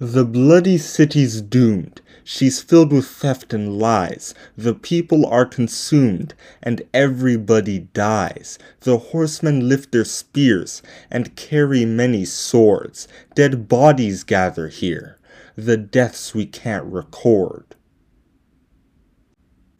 The bloody city's doomed. She's filled with theft and lies. The people are consumed, and everybody dies. The horsemen lift their spears and carry many swords. Dead bodies gather here, the deaths we can't record.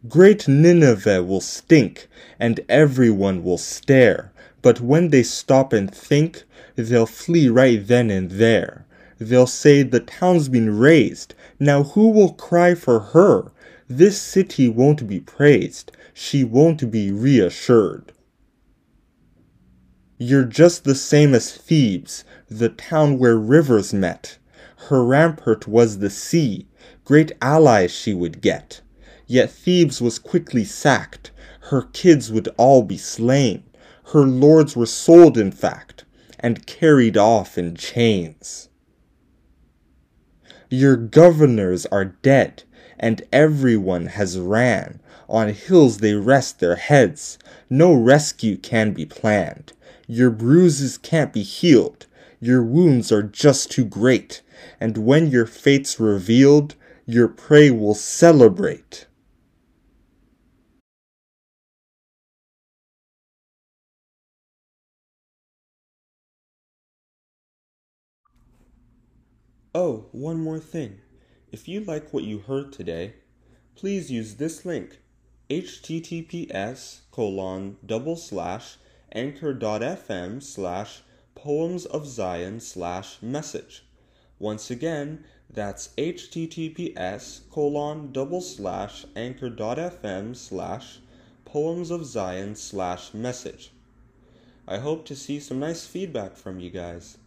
Great Nineveh will stink, and everyone will stare. But when they stop and think, they'll flee right then and there. They'll say the town's been razed. Now who will cry for her? This city won't be praised. She won't be reassured. You're just the same as Thebes, the town where rivers met. Her rampart was the sea, great allies she would get. Yet Thebes was quickly sacked, her kids would all be slain. Her lords were sold, in fact, and carried off in chains. Your governors are dead, and everyone has ran. On hills they rest their heads. No rescue can be planned. Your bruises can't be healed. Your wounds are just too great. And when your fate's revealed, your prey will celebrate. Oh, one more thing. If you like what you heard today, please use this link https colon double slash anchor.fm slash poems of zion slash message. Once again that's https colon double slash anchor.fm slash poems of zion slash message. I hope to see some nice feedback from you guys